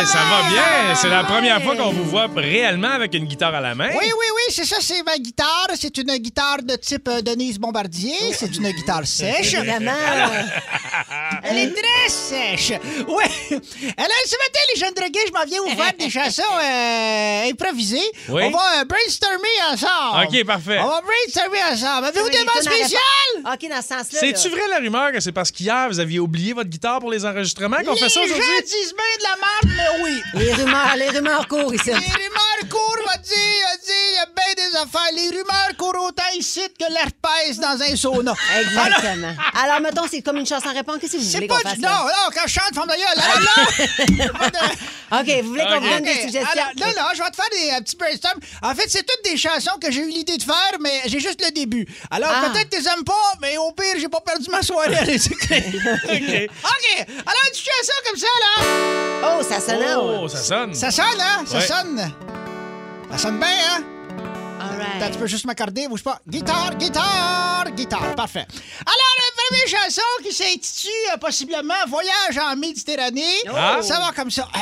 Hey, ça va bien. C'est la première fois qu'on vous voit réellement avec une guitare à la main. Oui, oui, oui, c'est ça, c'est ma guitare. C'est une guitare de type euh, Denise Bombardier. C'est une guitare sèche. Évidemment. Elle est très sèche. Oui. Alors, ce matin, les jeunes drogués, je m'en viens vous faire des chansons euh, improvisées. Oui. On va euh, brainstormer ensemble. OK, parfait. On va brainstormer ensemble. Avez-vous des les demandes spéciales? OK, dans ce sens-là. C'est-tu vrai la rumeur que c'est parce qu'hier, vous aviez oublié votre guitare pour les enregistrements qu'on fait ça Les gens aujourd'hui? disent bien de la merde, mais oui. Les rumeurs, les rumeurs courent ici. Les rumeurs courent, va dire, va dire, il y a bien des affaires. Les rumeurs courent autant ici que l'herpès dans un sauna. Exactement. Alors, mettons, c'est comme une chanson réponse. Qu'est-ce que vous C'est voulez qu'on fasse? là? Non, non, quand je chante, forme de gueule. Alors là... de- OK, vous voulez qu'on vous donne des suggestions? alors, non, non, je vais te faire des euh, petits brainstorm. En fait, c'est toutes des chansons que j'ai eu l'idée de faire, mais j'ai juste le début. Alors, Ah. peut-être que tu les aimes pas, mais au pire, j'ai pas perdu ma soirée à les écrire. OK. OK, alors une petite chanson comme ça, là. Oh, ça sonne. Oh, ça sonne. Ça sonne, hein? Ça Ouais. sonne. Ça sonne bien, hein? All Attends, right. tu peux juste m'accorder, bouge pas. Guitare, guitare, guitare. Parfait. Alors, la première chanson qui s'intitule euh, possiblement Voyage en Méditerranée. Ça va comme ça.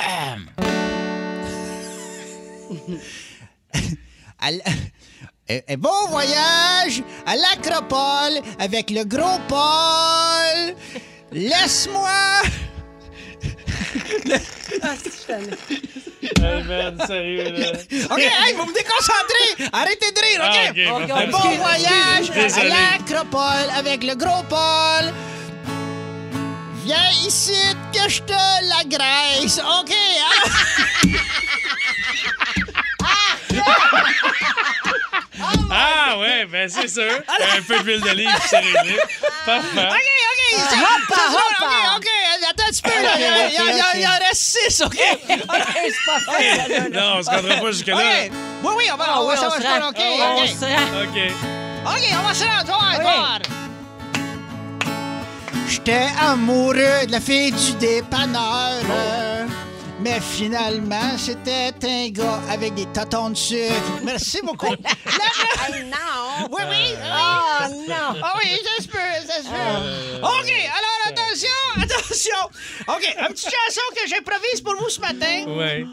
Un un bon voyage à l'Acropole avec le gros Paul. Laisse-moi. Hey, man, sérieux, là. OK, hey, vous me déconcentrez. Arrêtez de rire, OK? Ah, bon voyage à l'Acropole avec le gros Paul. Viens ici que je te la graisse. OK, hein? Ah, ouais, ben c'est sûr. Un peu d'huile d'olive, c'est réglé. Parfait. OK, OK. c'est- c'est ça, hoppa. OK, OK. Attends un petit peu, là. Il y en reste six, OK? OK, c'est pas fait, ça, là, là. Non, on se rendra pas jusque-là. Oui, oui, on va, Ah on va, oui, ça on va se se rend. faire, OK, On OK. OK. OK, on va se rendre, voir. J'étais amoureux de la fille du dépanneur. Euh, Mais finalement, c'était un gars avec des tâtons de sucre. Merci beaucoup. Hey, non. oui, oui. Oh, non. Ah oui, ça se peut, ça se peut. OK, alors attention, attention. OK, une petite chanson que j'improvise pour vous ce matin. Ouais.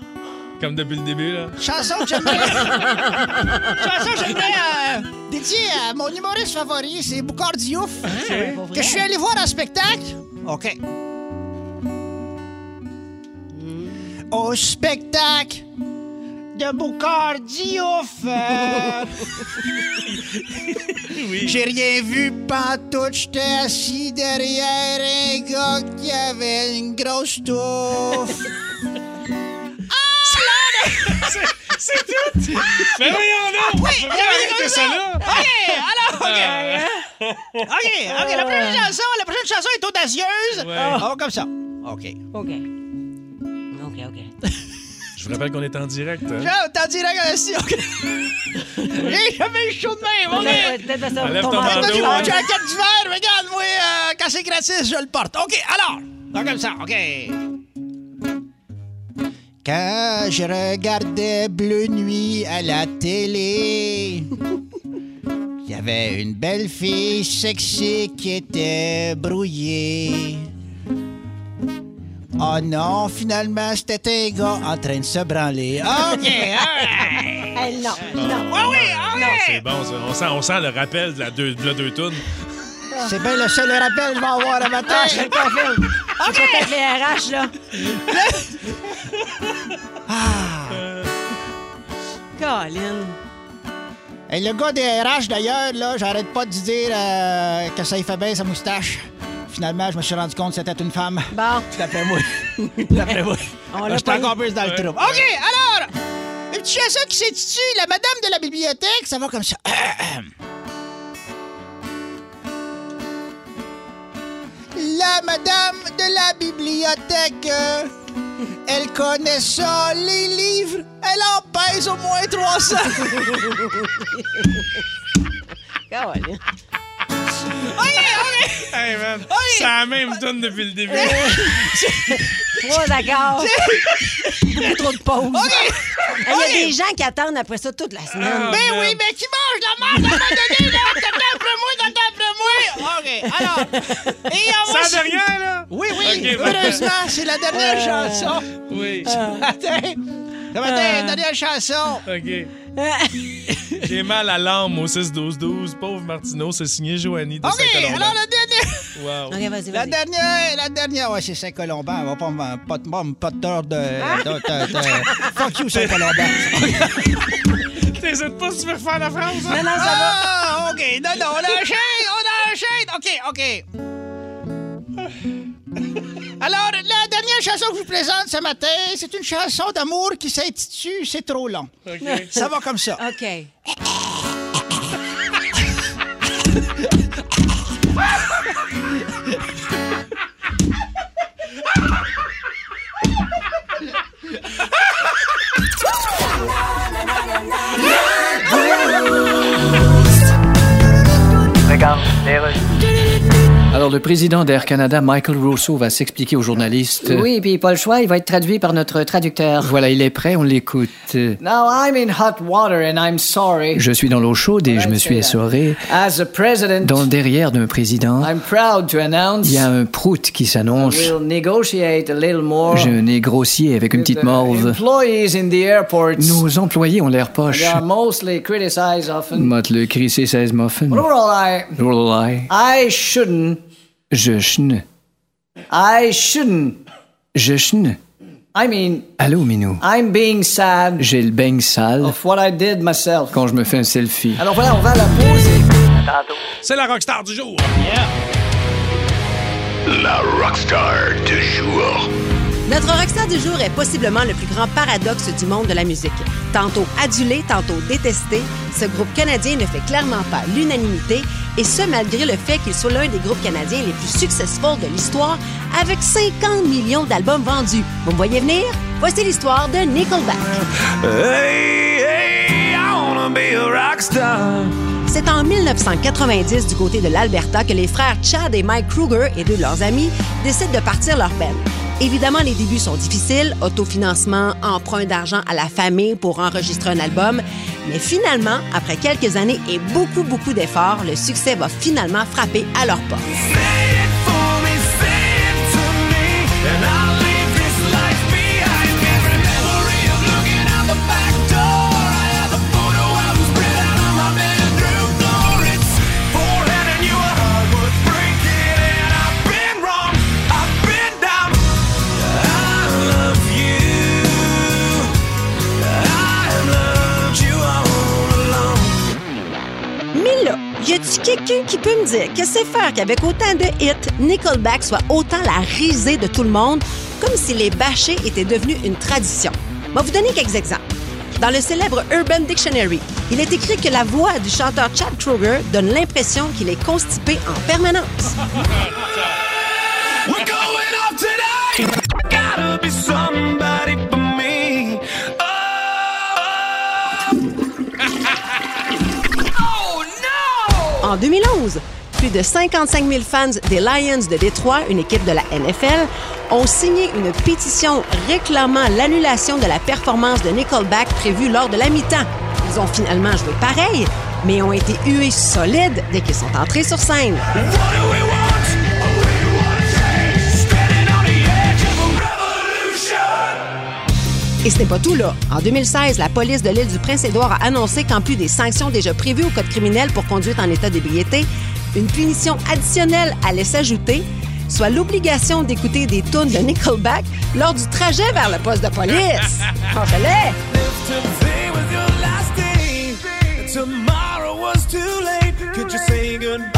Comme depuis le début, là. Chanson que j'aimerais. chanson que j'aimerais euh, dédier à mon humoriste favori, c'est Boucard Diouf. Pour Que vrai? je suis allé voir en spectacle. OK. Au spectacle de Boucard Diouf. euh, Oui. J'ai rien vu pantoute, j'étais assis derrière un gars qui avait une grosse touffe. C'est tout! Mais voyons donc! Oui, Faut oui, oui, arrêter ça là! OK, alors, OK. Ah, OK, OK, la prochaine chanson, la prochaine chanson est audacieuse. Ouais. On va comme ça. OK. OK. OK, OK. Je vous rappelle qu'on est en direct. hein. Là, t'en direct ici, OK. J'ai jamais eu chaud de même, OK. Ouais, peut-être parce que ton du hein. mon jacket d'hiver, regarde, moi, euh, quand c'est gratis, je le porte. OK, alors, donc comme ça, OK. Quand je regardais Bleu Nuit à la télé, il y avait une belle fille sexy qui était brouillée. Oh non, finalement, c'était un gars en train de se branler. OK, all right. Hey, non, non. Ah oui, OK. C'est bon, ça. On sent, on sent le rappel de la deux, de la deux tonnes. C'est bien le seul rappel que je vais avoir le matin. Ah, je te confirme. C'est peut-être les RH, là. Colin. Et le gars des RH, d'ailleurs, là, j'arrête pas de dire euh, que ça y fait bien sa moustache. Finalement, je me suis rendu compte que c'était une femme. Bon. D'après moi. D'après moi. On l'a pas encore plus dans le trouble. OK, alors, le petit chasseur qui s'intitule La Madame de la Bibliothèque, ça va comme ça. La Madame de la Bibliothèque, euh, elle connaît ça, les livres. Elle en pèse au moins 300. Colin. Hey, man. C'est la même tonne depuis le début. Trois accords. Beaucoup trop de pauses. Il y a des gens qui attendent après ça toute la semaine. Ah, Ben man. oui, mais qui mange la merde à un moment donné, là? T'attends un peu moins. OK, alors. Et on va... C'est la dernière, là? Oui, oui, Ok, heureusement, c'est la dernière chanson. Oui. Ce matin, ce matin, dernière chanson. OK. J'ai mal à l'âme au 6-12-12. Pauvre Martineau, c'est signé Joanie de OK, Saint-Colomban. alors la dernière... Wow. OK, vas-y, La vas-y. dernière, la dernière, ouais, c'est Saint-Colomban. On va pas, me- pas, de- pas, de tort de, de, de- de- Fuck you, Saint-Colomban. T'hésites pas si tu veux refaire la phrase? hein? Non, non, ça va. Ah, OK, non, non, on enchaîne, on enchaîne. OK, OK. Alors, la dernière chanson que je vous présente ce matin, c'est une chanson d'amour qui s'intitule C'est trop long. OK. Ça va comme ça. OK. Alors, le président d'Air Canada, Michael Rousseau, va s'expliquer aux journalistes. Oui, puis pas le choix, il va être traduit par notre traducteur. Voilà, il est prêt, on l'écoute. Now I'm in hot water and I'm sorry. Je suis dans l'eau chaude et je me suis essoré As a president, dans le derrière d'un président. I'm proud to announce Il y a un prout qui s'annonce. we'll negotiate a little more. Nez grossier avec une petite morve. Employees in the airports. Nos employés ont l'air poche. They are mostly criticized often. Mot le 16 muffins. Overall, I, Rollai. I shouldn't, Je chne. I shouldn't. Je chne. I mean, Allô, Minou. I'm being sad J'ai le beigne sale of what I did myself. quand je me fais un selfie. Alors voilà, on va à la pause. et- C'est la rockstar du jour. La rockstar du jour. Notre rockstar du jour est possiblement le plus grand paradoxe du monde de la musique. Tantôt adulé, tantôt détesté, ce groupe canadien ne fait clairement pas l'unanimité, et ce malgré le fait qu'il soit l'un des groupes canadiens les plus successful de l'histoire, avec 50 millions d'albums vendus. Vous me voyez venir? Voici l'histoire de Nickelback. Hey, hey, I wanna be a rockstar. C'est en 1990, du côté de l'Alberta, que les frères Chad et Mike Kruger et deux de leurs amis décident de partir leur band. Évidemment, les débuts sont difficiles, autofinancement, emprunt d'argent à la famille pour enregistrer un album, mais finalement, après quelques années et beaucoup, beaucoup d'efforts, le succès va finalement frapper à leur porte. A-t-il quelqu'un qui peut me dire que c'est faire qu'avec autant de hits, Nickelback soit autant la risée de tout le monde, comme si les bâchés étaient devenus une tradition? Je vais vous donner quelques exemples. Dans le célèbre Urban Dictionary, il est écrit que la voix du chanteur Chad Kroger donne l'impression qu'il est constipé en permanence. En 2011, plus de 55 000 fans des Lions de Détroit, une équipe de la NFL, ont signé une pétition réclamant l'annulation de la performance de Nickelback prévue lors de la mi-temps. Ils ont finalement joué pareil, mais ont été hués solides dès qu'ils sont entrés sur scène. Et ce n'est pas tout, là. En 2016, la police de l'île du Prince-Édouard a annoncé qu'en plus des sanctions déjà prévues au Code criminel pour conduite en état d'ébriété, Une punition additionnelle allait s'ajouter, soit l'obligation d'écouter des tunes de Nickelback lors du trajet vers le poste de police. Tomorrow was too late. Could you say goodbye?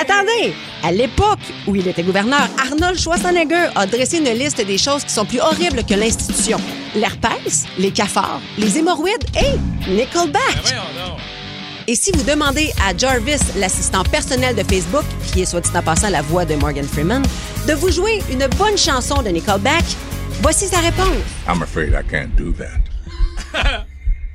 Attendez, à l'époque où il était gouverneur, Arnold Schwarzenegger a dressé une liste des choses qui sont plus horribles que l'institution. L'herpès, les cafards, les hémorroïdes et Nickelback. Donc. Et si vous demandez à Jarvis, l'assistant personnel de Facebook, qui est soit dit en passant la voix de Morgan Freeman, de vous jouer une bonne chanson de Nickelback, voici sa réponse. I'm afraid I can't do that.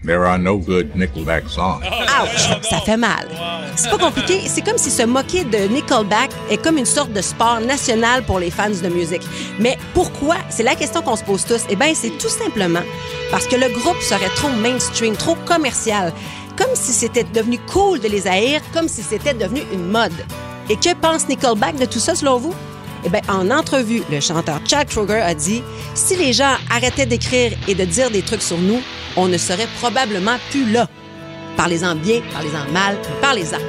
there are no good Nickelback songs. Ouch, ça fait mal. C'est pas compliqué, c'est comme si se moquer de Nickelback est comme une sorte de sport national pour les fans de musique. Mais pourquoi? C'est la question qu'on se pose tous. Eh bien, c'est tout simplement parce que le groupe serait trop mainstream, trop commercial. Comme si c'était devenu cool de les haïr, comme si c'était devenu une mode. Et que pense Nickelback de tout ça, selon vous? Eh bien, en entrevue, le chanteur Chad Kroger a dit Si les gens arrêtaient d'écrire et de dire des trucs sur nous, on ne serait probablement plus là. Parlez-en bien, parlez-en mal, parlez-en.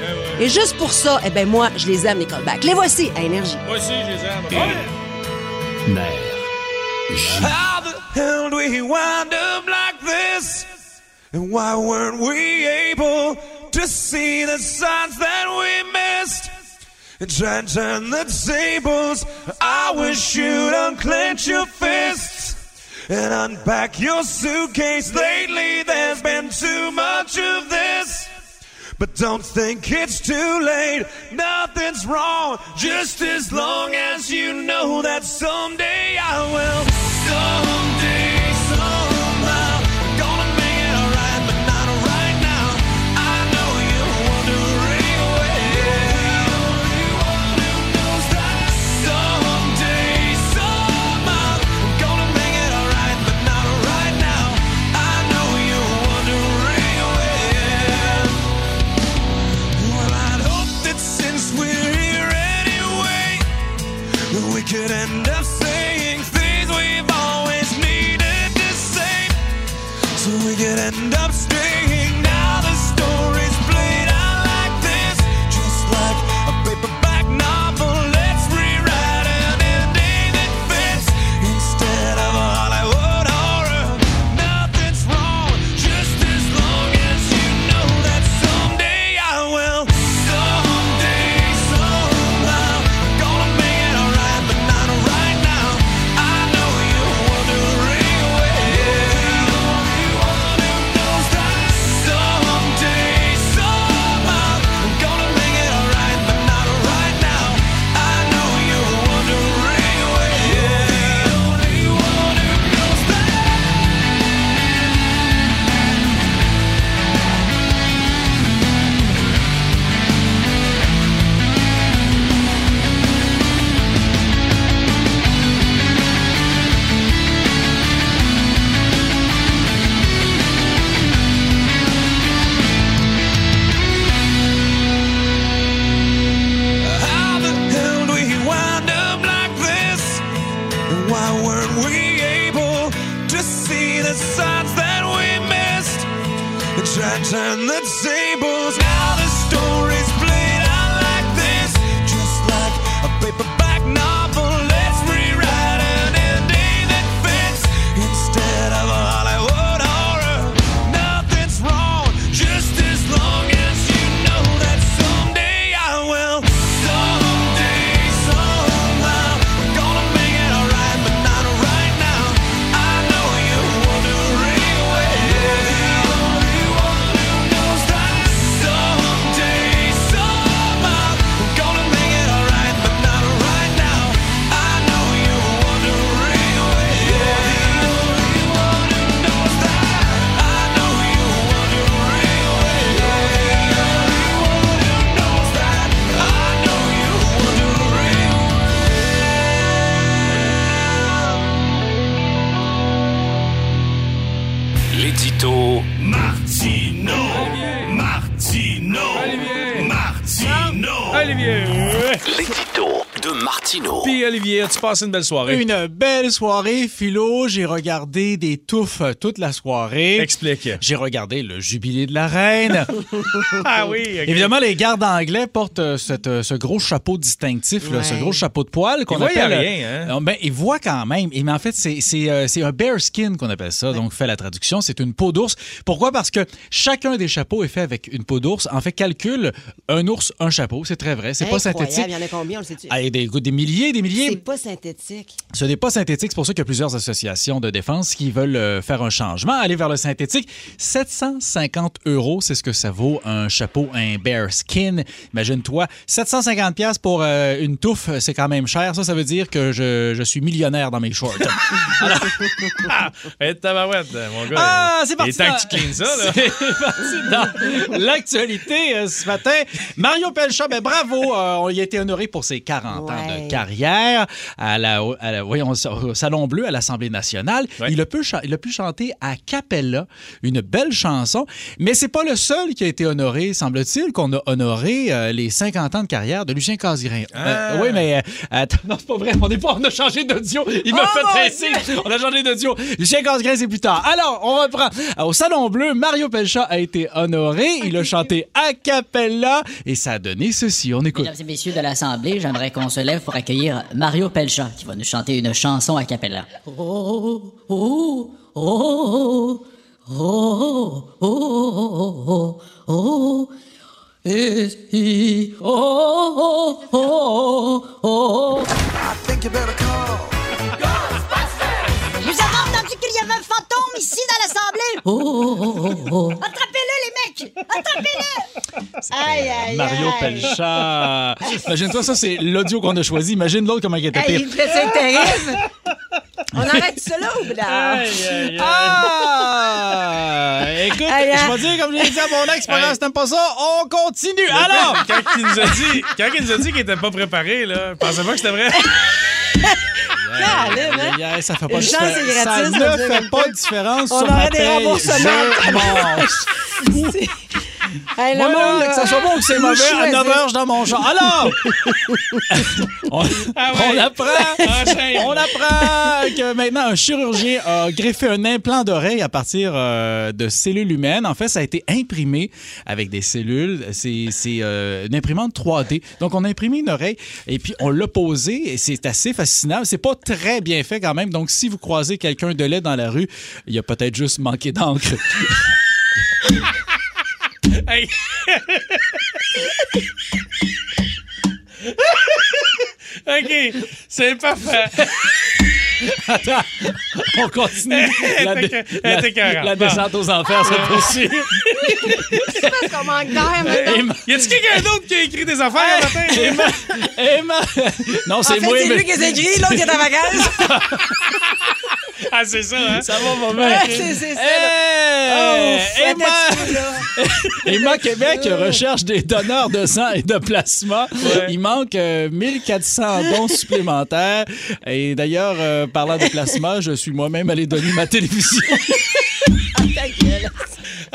Et juste pour ça, eh ben moi, je les aime, Nickelback. Les voici à Énergie. Moi aussi, je les aime. Mère. How the hell do we wind up like this? And why weren't we able to see the signs that we missed? And try and turn the tables. I wish you'd unclench your fists and unpack your suitcase. Lately, there's been too much of this. But don't think it's too late. Nothing's wrong, just as long as you know that someday I will. Someday, somehow, Olivier, as-tu passé une belle soirée? Une belle soirée, Philo. J'ai regardé des touffes toute la soirée. Explique. J'ai regardé le jubilé de la reine. Ah oui. Évidemment, les gardes anglais portent euh, cette, euh, ce gros chapeau distinctif, là, ce gros chapeau de poil qu'on Ils voient appelle. euh, rien, hein? euh, ben, ils voient quand même. Et, mais en fait, c'est euh, un bear skin qu'on appelle ça. Donc, fait la traduction, c'est une peau d'ours. Pourquoi? Parce que chacun des chapeaux est fait avec une peau d'ours. En fait, calcule un ours, un chapeau. C'est très vrai. C'est pas Incroyable. synthétique. Il y en a combien, on le sait-tu? Ah, des milliers, des milliers. C'est pas synthétique. Ce n'est pas synthétique, c'est pour ça qu'il y a plusieurs associations de défense qui veulent euh, faire un changement, aller vers le synthétique. 750 euros, c'est ce que ça vaut un chapeau, un bear skin. Imagine-toi, 750 pièces pour euh, une touffe, c'est quand même cher. Ça, ça veut dire que je, je suis millionnaire dans mes shorts. Ah, hey, tabarouette, mon gars. Ah, c'est parti. dans- que tu cleans ça, là. C'est parti dans l'actualité euh, ce matin. Mario Pelcha, ben bravo, euh, on y a été honoré pour ses 40 ans de carrière à la, à la- voyons, au Salon Bleu à l'Assemblée nationale. Ouais. Il, a pu, il a pu chanter à cappella une belle chanson, mais c'est pas le seul qui a été honoré, semble-t-il, qu'on a honoré euh, les 50 ans de carrière de Lucien Casgrain. Ah. oui, mais euh, attends, non, c'est pas vrai, on n'est pas, on a changé d'audio. Il m'a Oh, fait signe. On a changé d'audio. Lucien Casgrain, c'est plus tard. Alors, on reprend. Au Salon Bleu, Mario Pelcha a été honoré. Il a chanté a cappella et ça a donné ceci. On écoute. Mesdames et messieurs de l'Assemblée, j'aimerais qu'on se lève pour accueillir Mario Pelcha, qui va nous chanter une chanson a cappella. Oh, oh, oh, oh, oh, oh, oh, oh, eh, eh, oh, oh, oh, oh. Vous avez entendu qu'il y avait un fantôme ici dans l'Assemblée? Oh, oh, oh, oh. Attrapez-le, mecs! Attrapez-le! Aïe, aïe, Mario aïe. Pelcha. Imagine-toi, ça, c'est l'audio qu'on a choisi. Imagine l'autre, comment il était pire. c'est terrible. On arrête ça là ou là? Ah! Écoute, Aïe, hein? je vais dire, comme je l'ai dit à mon ex, si t'aimes pas ça, on continue. Alors! quand il nous a dit, quand il nous a dit qu'il était pas préparé, là, je pensais pas que c'était vrai. Caroline, hein? Ça fait pas de différence. Ça ne fait pas de différence On aurait des remboursements. Hey, Moi, là, monde, là, que ça soit bon ou que c'est mauvais, à choisit. 9 h, je dans mon char. Alors! on, Ah ouais. on apprend, Enchaîne. on apprend que maintenant, un chirurgien a greffé un implant d'oreille à partir euh, de cellules humaines. En fait, ça a été imprimé avec des cellules. C'est euh, une imprimante 3D. Donc, on a imprimé une oreille et puis on l'a posé et c'est assez fascinant. C'est pas très bien fait quand même. Donc, si vous croisez quelqu'un de lait dans la rue, il a peut-être juste manqué d'encre. Hey. OK, c'est parfait. Attends, on continue. La, dé- était la- la descente aux enfers se poursuit. Parce qu'on manque d'air maintenant. Emma, Y a-tu quelqu'un d'autre qui a écrit des affaires matin? Emma, Emma. Non, En c'est fait, moi. c'est mais- lui qui a écrit, l'autre qui est en vacances. Ah, c'est ça, hein? Ça va, maman. Ouais, c'est c'est ça. Hey! Oh, Emma. Emma Québec recherche des donneurs de sang et de plasma. Il manque euh, 1400 dons supplémentaires. Et d'ailleurs, euh, parlant de plasma, je suis moi-même allé donner ma télévision.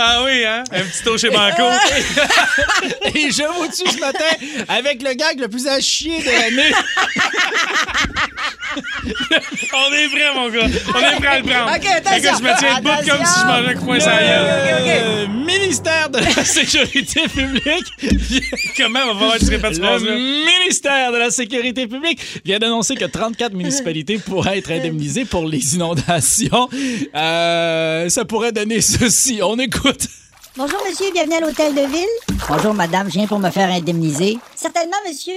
Ah oui, hein? Un petit tour chez Banco. Et je vous tue ce matin avec le gag le plus à chier de l'année. On est prêt, mon gars. On est prêt à le prendre. OK, attention. Je me tiens debout comme si je mangeais un coin sans gueule. Le ministère de la Sécurité publique Comment on va voir que tu répètes? Le ministère de la Sécurité publique vient d'annoncer que 34 municipalités pourraient être indemnisées pour les inondations. Euh, ça pourrait donner ceci. On écoute. Bonjour, monsieur, bienvenue à l'hôtel de ville. Bonjour madame, je viens pour me faire indemniser. Certainement, monsieur.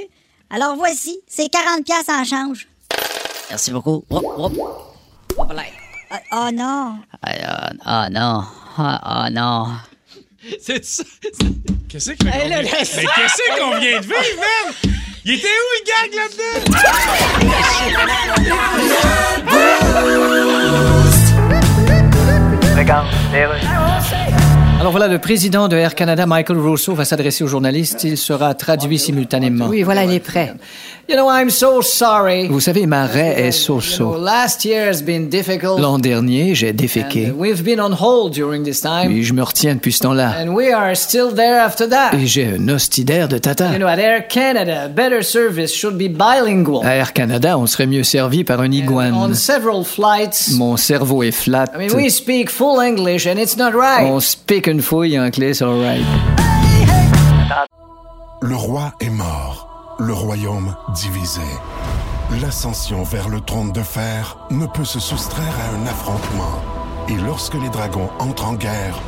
Alors voici, c'est 40 pièces en change. Merci beaucoup. Hop, hop. Hop là. Ah, Oh non. Ah, ah, non. Ah, ah, non. C'est ça. Qu'est-ce qu'on là, vient- qu'est-ce qu'on vient de vivre, man? Il était où le gag là-dedans? Alors voilà, le président de Air Canada, Michael Rousseau, va s'adresser aux journalistes. Il sera traduit simultanément. Oui, voilà, il est prêt. You know, I'm so sorry. Vous savez, ma raie est so-so. last year has been difficult. L'an dernier, j'ai déféqué. we've been on hold during this time. Puis je me retiens depuis ce temps-là. And we are still there after that. Et j'ai un hostidaire de tata. You know, at Air Canada, better service should be bilingual. À Air Canada, on serait mieux servi par un On iguane. several flights. Mon cerveau est flat. I mean, we speak full English and it's not right. On speak fouille en clé, c'est alright. Le roi est mort, le royaume divisé. L'ascension vers le trône de fer ne peut se soustraire à un affrontement. Et lorsque les dragons entrent en guerre,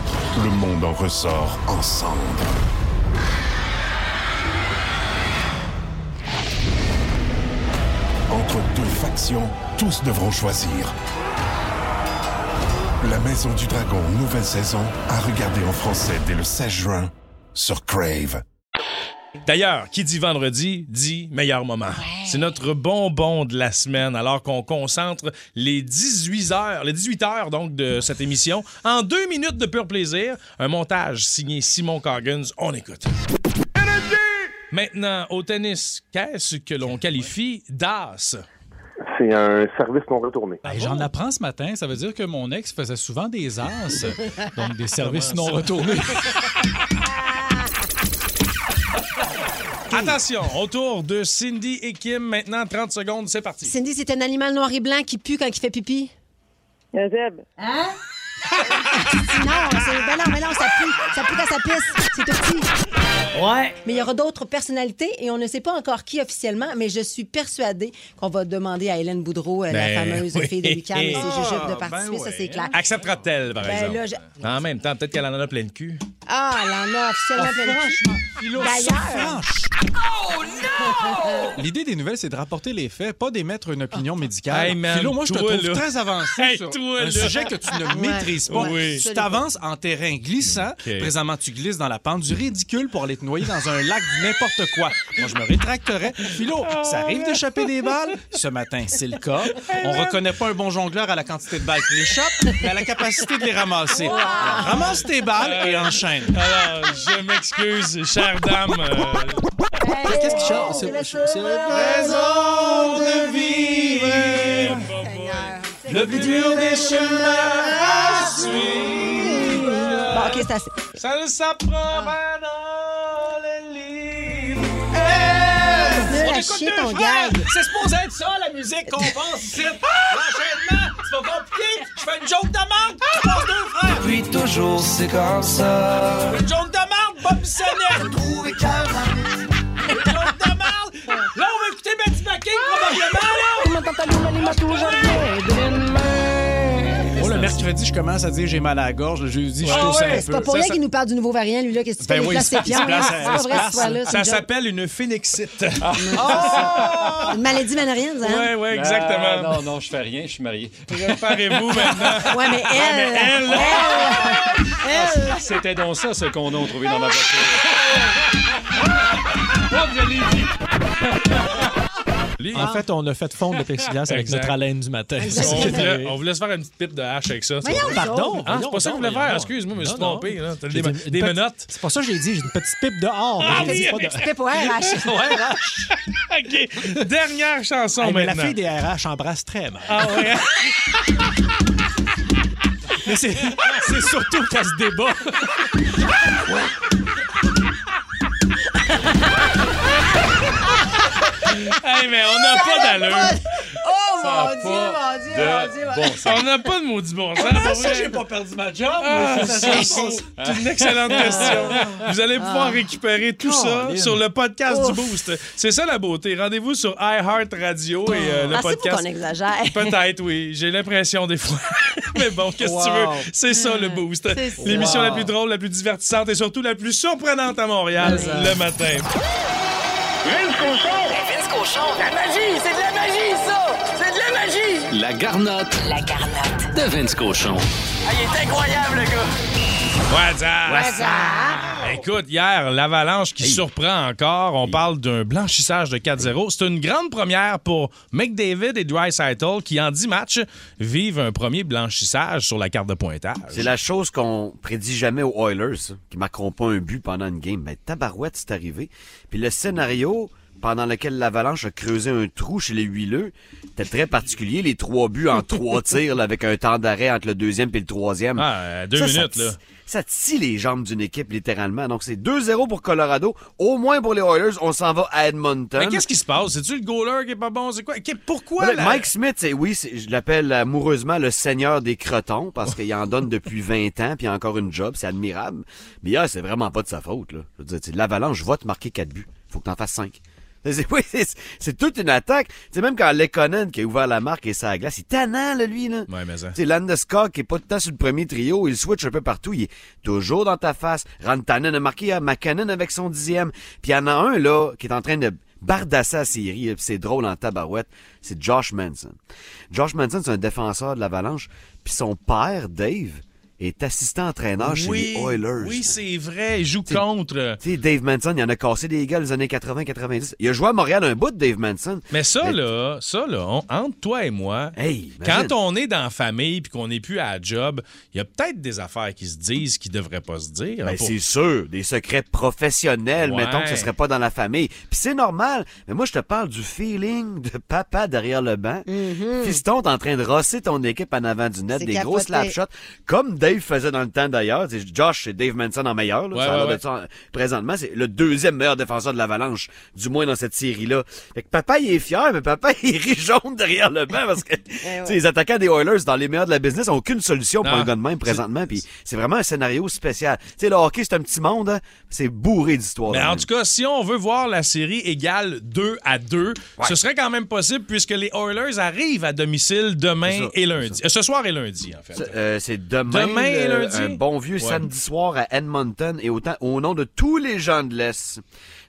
le monde en ressort ensemble. Entre deux factions, tous devront choisir. La Maison du Dragon, nouvelle saison, à regarder en français dès le 16 juin sur Crave. D'ailleurs, qui dit vendredi dit meilleur moment. C'est notre bonbon de la semaine, alors qu'on concentre les 18 heures, les 18 heures donc de cette émission en deux minutes de pur plaisir. Un montage signé Simon Coggins. On écoute. Maintenant, au tennis, qu'est-ce que l'on qualifie d'as? C'est un service non retourné. Ben, J'en apprends ce matin. Ça veut dire que mon ex faisait souvent des as, donc des services non retournés. Attention, autour de Cindy et Kim, maintenant 30 secondes, c'est parti. Cindy, c'est un animal noir et blanc qui pue quand il fait pipi? Un zèbre. Hein? non, c'est, ben non, mais non, ça pue. Ça pue quand ça pisse. C'est tout petit. Ouais. Mais il y aura d'autres personnalités et on ne sait pas encore qui officiellement, mais je suis persuadée qu'on va demander à Hélène Boudreau, euh, la Ben fameuse oui. fille de Lucas et ses jujubes, de Ah, participer, ben ça c'est clair. Acceptera-t-elle, par Ben exemple? là, je- En même temps, peut-être qu'elle en a plein de cul. Ah, elle en a officiellement plein de cul. D'ailleurs. L'idée des nouvelles, c'est de rapporter les faits, pas d'émettre une opinion médicale. Hey, man, Philo, moi, je te trouve là. très avancé Hey, sur toi, un là. sujet que tu ne Ouais. maîtrises pas. Oui. Tu t'avances en terrain glissant. Présentement, tu glisses dans la pente du ridicule pour aller te noyer dans un lac du n'importe quoi. Moi, je me rétracterais. Philo, ça arrive d'échapper des balles? Ce matin, c'est le cas. On reconnaît pas un bon jongleur à la quantité de balles qu'il échappe, mais à la capacité de les ramasser. Alors, ramasse tes balles et enchaîne. Alors, je m'excuse, chère dame. euh, Qu'est-ce qui chante? C'est la raison de vivre. Le plus dur des chemins à suivre. Bon, OK, c'est assez. Ça ne s'apprend pas dans à chier ton gag. C'est supposé être ça, la musique qu'on pense ici. L'enchaînement, c'est pas compliqué. Je fais une joke de marde, je passe deux frères. Puis toujours c'est comme ça. Une joke de Bissonnette. Trouvé calme. Une joke de marde. Là, on va écouter Betty McKay, probablement, là. Oh, mercredi, je commence à dire j'ai mal à la gorge. Le jeudi, je Ah tousse ouais, un c'est peu. pas pour rien qu'il nous parle du nouveau variant, lui, là. Qu'est-ce que tu Ben fais? Il oui, place place, C'est pas vrai, cette c'est Ça s'appelle une phénixite. Une maladie manarienne, ça. hein? Ouais, ouais, exactement. Ah, non, non, je fais rien, je suis marié. Préparez-vous maintenant. Ouais, mais elle. elle- elle, elle. C'était donc ça, ce condom trouvé dans ma voiture. Oh, je l'ai dit. En fait, on a fait fondre le plexiglas avec notre haleine du matin. On voulait, arrivé. on voulait se faire une petite pipe de hache avec ça. Voyons. Pardon, Ah, c'est pas ça que voulez voyons faire. Excuse-moi, je me suis trompé. là. Des, petite- menottes. C'est pas ça que j'ai dit, j'ai une petite pipe dehors. Ah J'ai dit oui, pas de- Pipe au RH. OK. Dernière chanson Hey, mais maintenant. la fille des RH embrasse très mal. Ah ouais. Mais c'est c'est surtout qu'elle se débat. Hey, mais on n'a pas d'allure. Oh, mon Dieu, mon Dieu, mon Dieu. mon Dieu. On n'a pas de maudit bon sens. Ah, ça, j'ai pas perdu ma job. Ah, c'est une excellente question. Vous allez pouvoir récupérer tout ça sur le podcast Ouf. du Boost. C'est ça la beauté. Rendez-vous sur iHeart Radio et euh, le pour podcast. qu'on exagère. Peut-être, oui. J'ai l'impression des fois. Mais bon, qu'est-ce que tu veux? C'est ça le Boost. C'est ça. L'émission Wow. la plus drôle, la plus divertissante et surtout la plus surprenante à Montréal le matin. Vince Cochon. La magie, c'est de la magie, ça. C'est de la magie. La garnotte La garnotte. de Vince Cochon. Ah, il est incroyable, le gars. What's up? What's up? Écoute, hier, l'Avalanche qui surprend encore. On parle d'un blanchissage de 4-0. C'est une grande première pour McDavid et Dreisaitl qui, en 10 matchs, vivent un premier blanchissage sur la carte de pointage. C'est la chose qu'on prédit jamais aux Oilers, qui marqueront pas un but pendant une game. Ben, tabarouette, c'est arrivé. Puis le scénario pendant lequel l'Avalanche a creusé un trou chez les huileux, était très particulier. Les trois buts en trois tirs, là, avec un temps d'arrêt entre le deuxième et le troisième. Ah, euh, deux Ça, minutes, là. Ça tire les jambes d'une équipe, littéralement. Donc, c'est 2-0 pour Colorado. Au moins pour les Oilers, on s'en va à Edmonton. Mais qu'est-ce qui se passe? C'est-tu le goaler qui est pas bon? C'est quoi? Pourquoi? La- Mike Smith, oui, je l'appelle amoureusement le seigneur des crotons parce qu'il en donne depuis 20 ans puis il a encore une job, c'est admirable. Mais là, c'est vraiment pas de sa faute. Là. Je veux dire, l'Avalanche va te marquer 4 buts. Faut que t'en fasses 5. C'est, oui, c'est, c'est toute une attaque. Tu sais, même quand Lekonen qui a ouvert la marque et sa glace, il est tannant, là, lui, là. Ouais, mais ça. Landeskog qui est pas tout le temps sur le premier trio, il switch un peu partout, il est toujours dans ta face. Rantanen a marqué à McKinnon avec son dixième. Puis il y en a un, là, qui est en train de bardasser la série, c'est drôle en tabarouette, c'est Josh Manson. Josh Manson, c'est un défenseur de l'Avalanche, puis son père, Dave, est assistant entraîneur chez Oui, les Oilers. oui, c'est vrai. Il joue contre. Tu sais, Dave Manson, il en a cassé des gars les années 80-90. Il a joué à Montréal un bout de Dave Manson. Mais ça, là, ça, là, on- entre toi et moi, imagine. quand on est dans la famille puis qu'on n'est plus à la job, il y a peut-être des affaires qui se disent qui devraient pas se dire. Ben, hein, pour- c'est sûr, des secrets professionnels, Ouais. mettons que ce serait pas dans la famille. Puis c'est normal, mais moi je te parle du feeling de papa derrière le banc. Fiston, t'es en train de rosser ton équipe en avant du net, C'est des gros capoté. slap shots, comme Dave faisait dans le temps d'ailleurs. Josh, c'est Dave Manson en meilleur. Là, Ouais, ça a l'air ouais, de ça. Présentement, c'est le deuxième meilleur défenseur de l'Avalanche, du moins dans cette série-là. Fait que papa, il est fier, mais papa, il rit jaune derrière le banc parce que sais, les attaquants des Oilers, dans les meilleurs de la business, ont aucune solution pour un gars de même présentement. Puis c'est vraiment un scénario spécial. Tu sais, le hockey, c'est un petit monde, hein. c'est bourré d'histoires. Mais en même. tout cas, si on veut voir la série égale 2 à 2, ce serait quand même possible puisque les Oilers arrivent à domicile demain et lundi. Euh, Ce soir et lundi, en fait. C'est, euh, c'est demain, Demain et le- lundi? un bon vieux Ouais. samedi soir à Edmonton et autant au nom de tous les gens de l'Est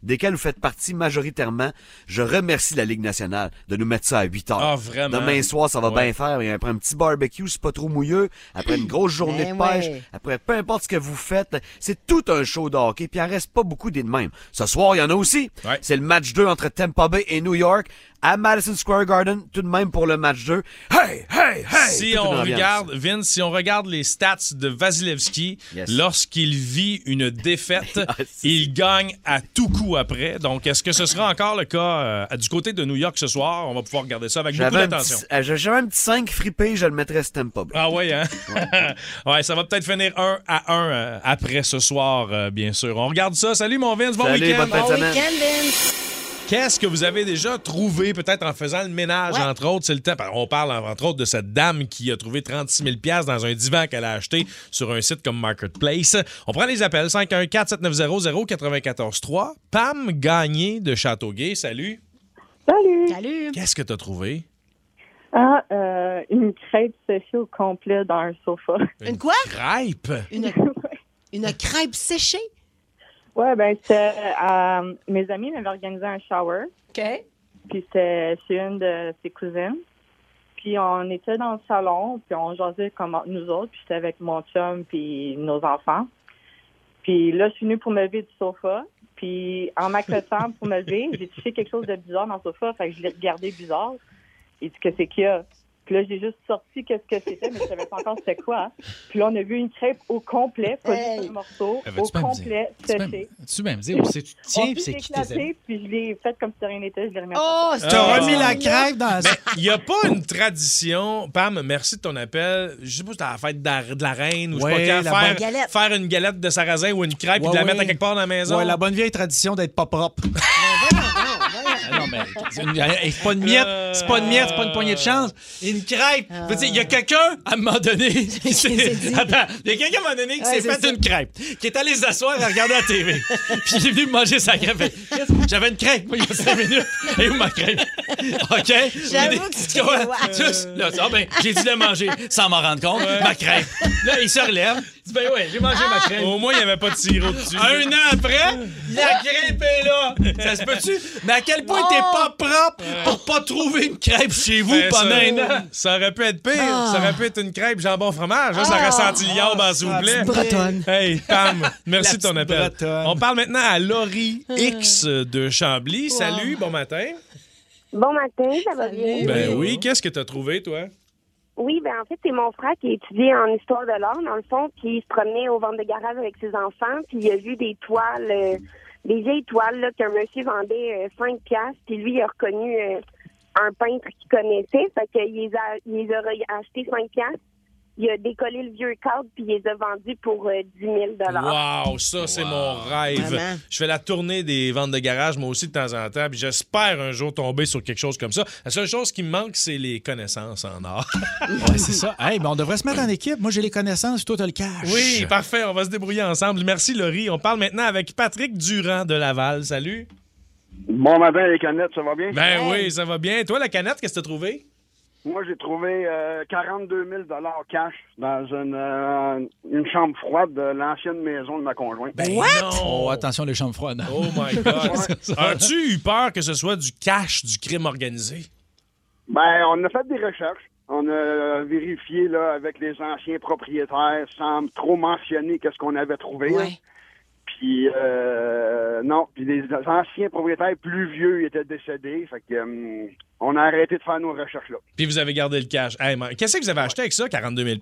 desquels vous faites partie majoritairement, je remercie la Ligue nationale de nous mettre ça à 8 heures. Ah, vraiment? Demain soir, ça va Ouais. bien faire. Et après un petit barbecue, c'est pas trop mouilleux. Après une grosse journée Ben de pêche. ouais. Après peu importe ce que vous faites, c'est tout un show de hockey. Puis il en reste pas beaucoup des de même. Ce soir, il y en a aussi. C'est le match 2 entre Tampa Bay et New York à Madison Square Garden. Tout de même pour le match 2. Hey, hey, hey! Si on regarde, Vince, si on regarde les stats de Vasilevski, Yes. lorsqu'il vit une défaite, Ah, il gagne à tout coup après. Donc, est-ce que ce sera encore le cas euh, du côté de New York ce soir? On va pouvoir regarder ça avec beaucoup d'attention. petit- euh, J'avais un petit 5 fripé, je le mettrais Tampa Bay. Ah ouais, hein? ouais, ça va peut-être finir 1 à 1 euh, après ce soir, euh, bien sûr. On regarde ça. Salut, mon Vince. Bon week-end. Bon week-end, Vince. Qu'est-ce que vous avez déjà trouvé, peut-être en faisant le ménage, Ouais. entre autres? C'est le temps. On parle, entre autres, de cette dame qui a trouvé 36 000 dans un divan qu'elle a acheté sur un site comme Marketplace. On prend les appels. 514-7900-943. Pam Gagné de Châteauguay. Salut. Salut! Salut! Qu'est-ce que tu as trouvé? Ah, euh, une crêpe séchée au complet dans un sofa. Une quoi? Crêpe? Une, une crêpe séchée? Ouais, ben, euh, mes amis m'avaient organisé un shower. OK. Puis c'était chez une de ses cousines. Puis on était dans le salon, puis on jasait comme nous autres. Puis j'étais avec mon chum, puis nos enfants. Puis là, je suis venue pour me lever du sofa. Puis en m'accotant pour me lever, j'ai touché quelque chose de bizarre dans le sofa. Fait que je l'ai regardé bizarre. Et dit que c'est qu'il y a. Puis là, j'ai juste sorti qu'est-ce que c'était, mais je savais pas encore c'était quoi. Puis là, on a vu une crêpe au complet, pas Hey. juste un morceau, Eh, veux-tu au me complet, dire- tu séché. Tu même dire où c'est tu tiens puis c'est qui tes puis je l'ai fait comme si rien n'était, je l'ai remis Oh, Tu as Ah. remis la crêpe dans Mais il n'y a pas une tradition. Pam, merci de ton appel. Je sais pas si c'était à la fête de la, de la reine ou je Ouais, sais pas la faire, galette. faire une galette de sarrasin ou une crêpe et Ouais, de la ouais. mettre à quelque part dans la maison. Ouais, la bonne vieille tradition d'être pas propre. Ah non, mais c'est pas une miette, c'est pas une miette, c'est pas une poignée de chance. Une crêpe. Dire, Il y a quelqu'un, à un moment donné, qui s'est-. Attends, il y a quelqu'un, à un moment donné, qui s'est fait ça. une crêpe, qui est allé s'asseoir à regarder la TV. Puis il est venu manger sa crêpe. J'avais une crêpe, moi, il y a cinq minutes. Et où ma crêpe? OK? Ah ben, j'ai dû la manger sans m'en rendre compte. Ma crêpe. Là, il se relève. Il dit, ben ouais, j'ai mangé ma crêpe. Au moins, il n'y avait pas de sirop dessus. Un an après, la crêpe est là. Ça se peut-tu? Mais à quel point Oh. T'es pas propre pour pas trouvé une crêpe chez vous Ben, pendant ça, un an. Ça aurait pu être pire. Ah. Ça aurait pu être une crêpe jambon fromage. Là, ça aurait Ah. senti l'iode, Ah, s'il vous la plaît. petite bretonne. Hey, Pam, merci La de ton petite appel. bretonne. On parle maintenant à Laurie X de Chambly. Salut, bon matin. Bon matin, ça va bien? Ben oui, qu'est-ce que tu as trouvé, toi? Oui, ben en fait, c'est mon frère qui étudiait en histoire de l'art, dans le fond, puis il se promenait au ventre de garage avec ses enfants, puis il a vu des toiles, euh, des vieilles toiles qu'un monsieur vendait euh, 5 piastres, puis lui, il a reconnu euh, un peintre qu'il connaissait, fait qu'il les a, il les a achetés 5 piastres. Il a décollé le vieux cadre, puis il les a vendus pour euh, 10 000 Wow, ça, c'est mon rêve. Je fais la tournée des ventes de garage, moi aussi, de temps en temps, puis j'espère un jour tomber sur quelque chose comme ça. La seule chose qui me manque, c'est les connaissances en art. Ouais, c'est ça. Hey, ben on devrait se mettre en équipe. Moi, j'ai les connaissances, toi, t'as le cash. Oui, parfait, on va se débrouiller ensemble. Merci, Laurie. On parle maintenant avec Patrick Durand de Laval. Salut. Bon matin, les canettes, ça va bien? Ben oui, ça va bien. Toi, la canette, qu'est-ce que t'as trouvé? Moi, j'ai trouvé euh, 42 000 cash dans une, euh, une chambre froide de l'ancienne maison de ma conjointe. Oh, attention, les chambres froides. Oh my God. As-tu eu peur que ce soit du cash du crime organisé? Ben, on a fait des recherches. On a vérifié là, avec les anciens propriétaires sans trop mentionner qu'est-ce qu'on avait trouvé. là. Puis, euh, non. Puis les anciens propriétaires plus vieux étaient décédés. Fait que, hum, on a arrêté de faire nos recherches là. Puis vous avez gardé le cash. Hey, Qu'est-ce que vous avez acheté avec ça, 42 000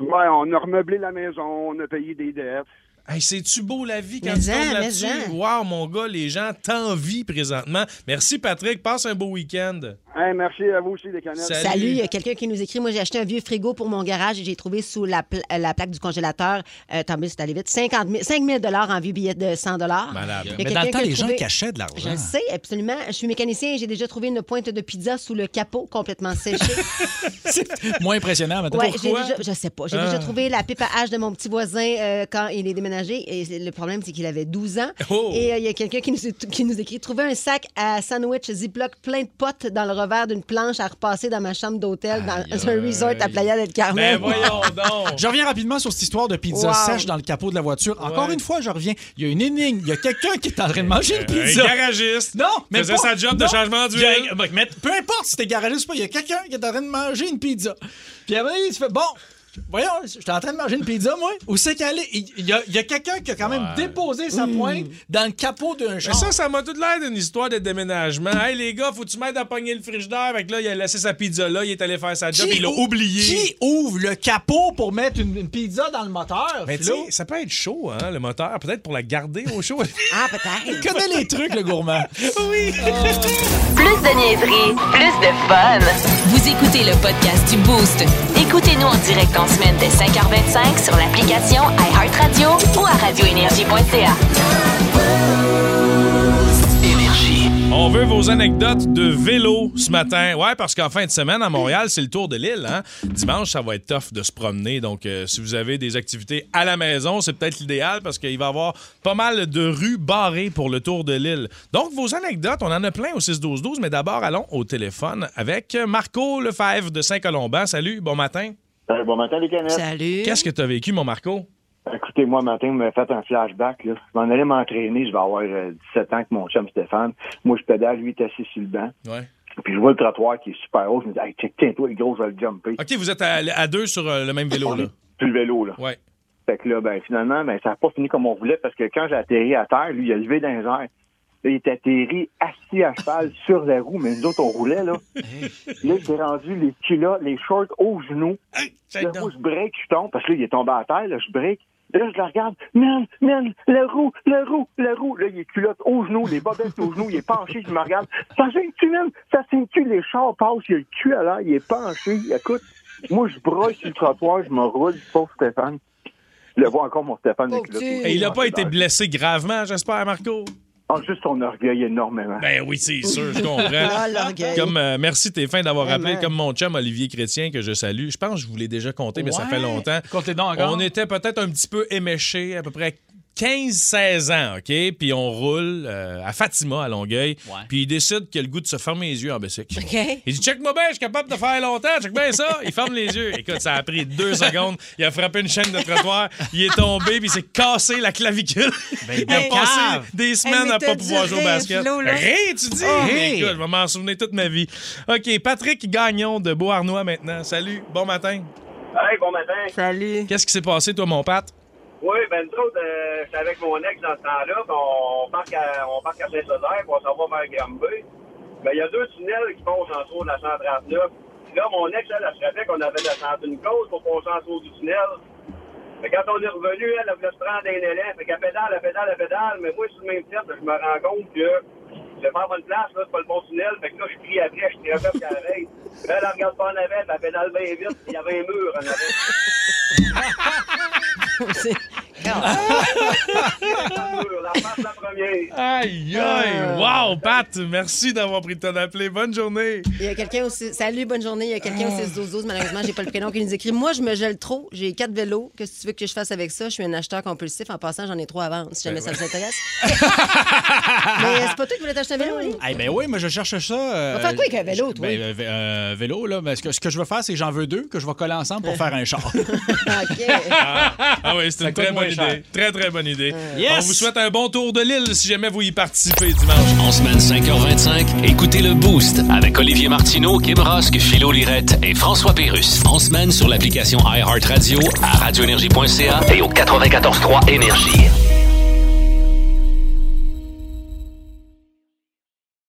Ouais, on a remeublé la maison, on a payé des dettes. Hey, c'est-tu beau la vie quand Mais tu tombes mais là-dessus? en. Wow, mon gars, les gens t'envient présentement. Merci, Patrick. Passe un beau week-end. Hey, merci à vous aussi, les canettes. Salut, il y a quelqu'un qui nous écrit. Moi, j'ai acheté un vieux frigo pour mon garage et j'ai trouvé sous la, pla- euh, la plaque du congélateur, euh, tant mieux, c'est allé vite, 50 000, 5 000 en vieux billets de 100 Malade. Il y a Mais quelqu'un dans le temps, les gens cachaient de l'argent. Je le sais, absolument. Je suis mécanicien et j'ai déjà trouvé une pointe de pizza sous le capot complètement séchée. Moins impressionnant, maintenant. Ouais, déjà, je sais pas. J'ai Ah. déjà trouvé la pipe à hache de mon petit voisin euh, quand il est déménagé. Et le problème, c'est qu'il avait 12 ans. Oh. Et euh, il y a quelqu'un qui nous, qui nous écrit Trouver un sac à sandwich Ziploc plein de potes dans le revers d'une planche à repasser dans ma chambre d'hôtel dans un resort à Playa del Carmen. Ben voyons donc. Je reviens rapidement sur cette histoire de pizza Wow. sèche dans le capot de la voiture. Encore une fois, je reviens. Il y a une énigme. Il y a quelqu'un qui est en train de manger une Un pizza. garagiste. Non, mais Faisait pas- sa job de changement d'huile. A- ben, mais peu importe si t'es garagiste ou pas, il y a quelqu'un qui est en train de manger une pizza. Puis après, il se fait bon. Voyons, j'étais en train de manger une pizza, moi. Où c'est qu'elle est? Il y, a, il y a quelqu'un qui a quand même déposé sa pointe dans le capot d'un Mais char. ça, ça m'a tout l'air d'une histoire de déménagement. Hey, les gars, faut que tu m'aides à pogner le frigidaire. Fait que là, il a laissé sa pizza là, il est allé faire sa job, il l'a ou- oublié. Qui ouvre le capot pour mettre une, une pizza dans le moteur? Mais tu ça peut être chaud, hein, le moteur. Peut-être pour la garder au chaud. Ah, peut-être. Il connaît les trucs, le gourmand. oui. Plus de niaiserie, plus de fun. Vous écoutez le podcast du Boost. Écoutez-nous en direct en semaine dès 5h25 sur l'application iHeartRadio ou à radioénergie.ca. On veut vos anecdotes de vélo ce matin. Ouais, parce qu'en fin de semaine, à Montréal, c'est le tour de l'île. Hein? Dimanche, ça va être tough de se promener. Donc, euh, si vous avez des activités à la maison, c'est peut-être l'idéal parce qu'il va y avoir pas mal de rues barrées pour le tour de l'île. Donc, vos anecdotes, on en a plein au 6-12-12, mais d'abord, allons au téléphone avec Marco Lefebvre de Saint-Colomban. Salut, bon matin. Euh, bon matin, les canettes. Salut. Qu'est-ce que tu as vécu, mon Marco? Écoutez, moi, matin, vous m'avez fait un flashback. Là. Je m'en allais m'entraîner. Je vais avoir euh, 17 ans avec mon chum Stéphane. Moi, je pédale, lui, il est assis sur le banc. Ouais. Puis je vois le trottoir qui est super haut. Je me dis, hey, tiens, tiens-toi, le gros, je vais le jumper. OK, vous êtes à, à deux sur euh, le même vélo, là. Le vélo, là. Ouais. Fait que là, ben, finalement, ben, ça n'a pas fini comme on voulait parce que quand j'ai atterri à terre, lui, il a levé dans les airs. Là, il est atterri assis à cheval sur la roue, mais nous autres, on roulait, là. là, s'est rendu les culottes, les shorts aux genoux. Là, moi, je break, je tombe, parce que là, il est tombé à terre, là, je break. Là, je le regarde. Man, man, la roue, la roue, la roue. Là, il est culotte aux genoux, les bobettes aux genoux, il est penché, je me regarde. Ça signe-tu, man? Ça signe-tu, les chars passent, il a le cul à l'air, il est penché. Écoute, moi, je brosse sur le trottoir, je me roule, pauvre Stéphane. Je le vois encore, mon Stéphane. le- Et il n'a pas été blessé gravement, j'espère, Marco? Ah, juste son orgueil énormément. Ben oui, c'est sûr, je comprends. Ah. Comme, euh, merci, t'es fin d'avoir Vraiment. appelé. Comme mon chum Olivier Chrétien, que je salue. Je pense que je vous l'ai déjà compté, mais ça fait longtemps. Comptez donc encore. On était peut-être un petit peu éméchés, à peu près 15-16 ans, OK? Puis on roule euh, à Fatima, à Longueuil. Puis il décide qu'il a le goût de se fermer les yeux en bicycle. Il dit Check-moi bien, je suis capable de faire longtemps, check bien ça. Il ferme les yeux. Écoute, ça a pris deux secondes. Il a frappé une chaîne de trottoir. Il est tombé, puis il s'est cassé la clavicule. il a ben, passé des semaines Hey, à pas pouvoir jouer au basket. Rien, tu dis? Oh, Écoute, hey. je vais m'en souvenir toute ma vie. OK, Patrick Gagnon de Beauharnois maintenant. Salut, bon matin. Hey, bon matin. Salut. Qu'est-ce qui s'est passé, toi, mon Pat? Oui, ben nous autres, euh, j'étais avec mon ex dans ce temps-là, on parque à, on parque à Saint-Sauveur, on s'en va vers Granby. Ben, il y a deux tunnels qui passent en dessous de la 139. Puis là, mon ex, elle, elle se rappelait qu'on avait descendu une côte pour passer en dessous du tunnel. Mais quand on est revenu, elle, elle voulait se prendre un élan. Fait qu'elle pédale, elle pédale, elle pédale. Mais moi, sur le même titre, je me rends compte que je vais faire bonne place, là, c'est pas le bon tunnel. Fait que là, je crie après, je crie après, puis elle arrête. Là, elle regarde pas en avant, elle pédale bien vite, il y avait un mur en avant. La face la première. Aïe, aïe. Wow, Pat, merci d'avoir pris le temps d'appeler. Bonne journée. Il y a quelqu'un aussi. Salut, bonne journée. Il y a quelqu'un Ah. au 6 12 12 Malheureusement, j'ai pas le prénom qui nous écrit. Moi, je me gèle trop. J'ai quatre vélos. Qu'est-ce que tu veux que je fasse avec ça? Je suis un acheteur compulsif. En passant, j'en ai trois à vendre. Si jamais Ben ça vous intéresse. Mais c'est pas toi qui voulais t'acheter un vélo, hein? Eh ben oui, mais je cherche ça. euh, Va faire quoi avec un vélo, toi? Ben, euh, euh, vélo, là. ben, ce, que, ce que je veux faire, c'est que j'en veux deux que je vais coller ensemble pour faire un char. Ah, ah oui, c'est une très moins bonne cher. idée. Très, très bonne idée. Yes! On vous souhaite un bon tour de l'île si jamais vous y participez dimanche. En semaine 5h25, écoutez le Boost avec Olivier Martineau, Kim Rosk, Philo Lirette et François Pérus. En semaine sur l'application iHeartRadio à radioénergie.ca et au 94.3 Énergie.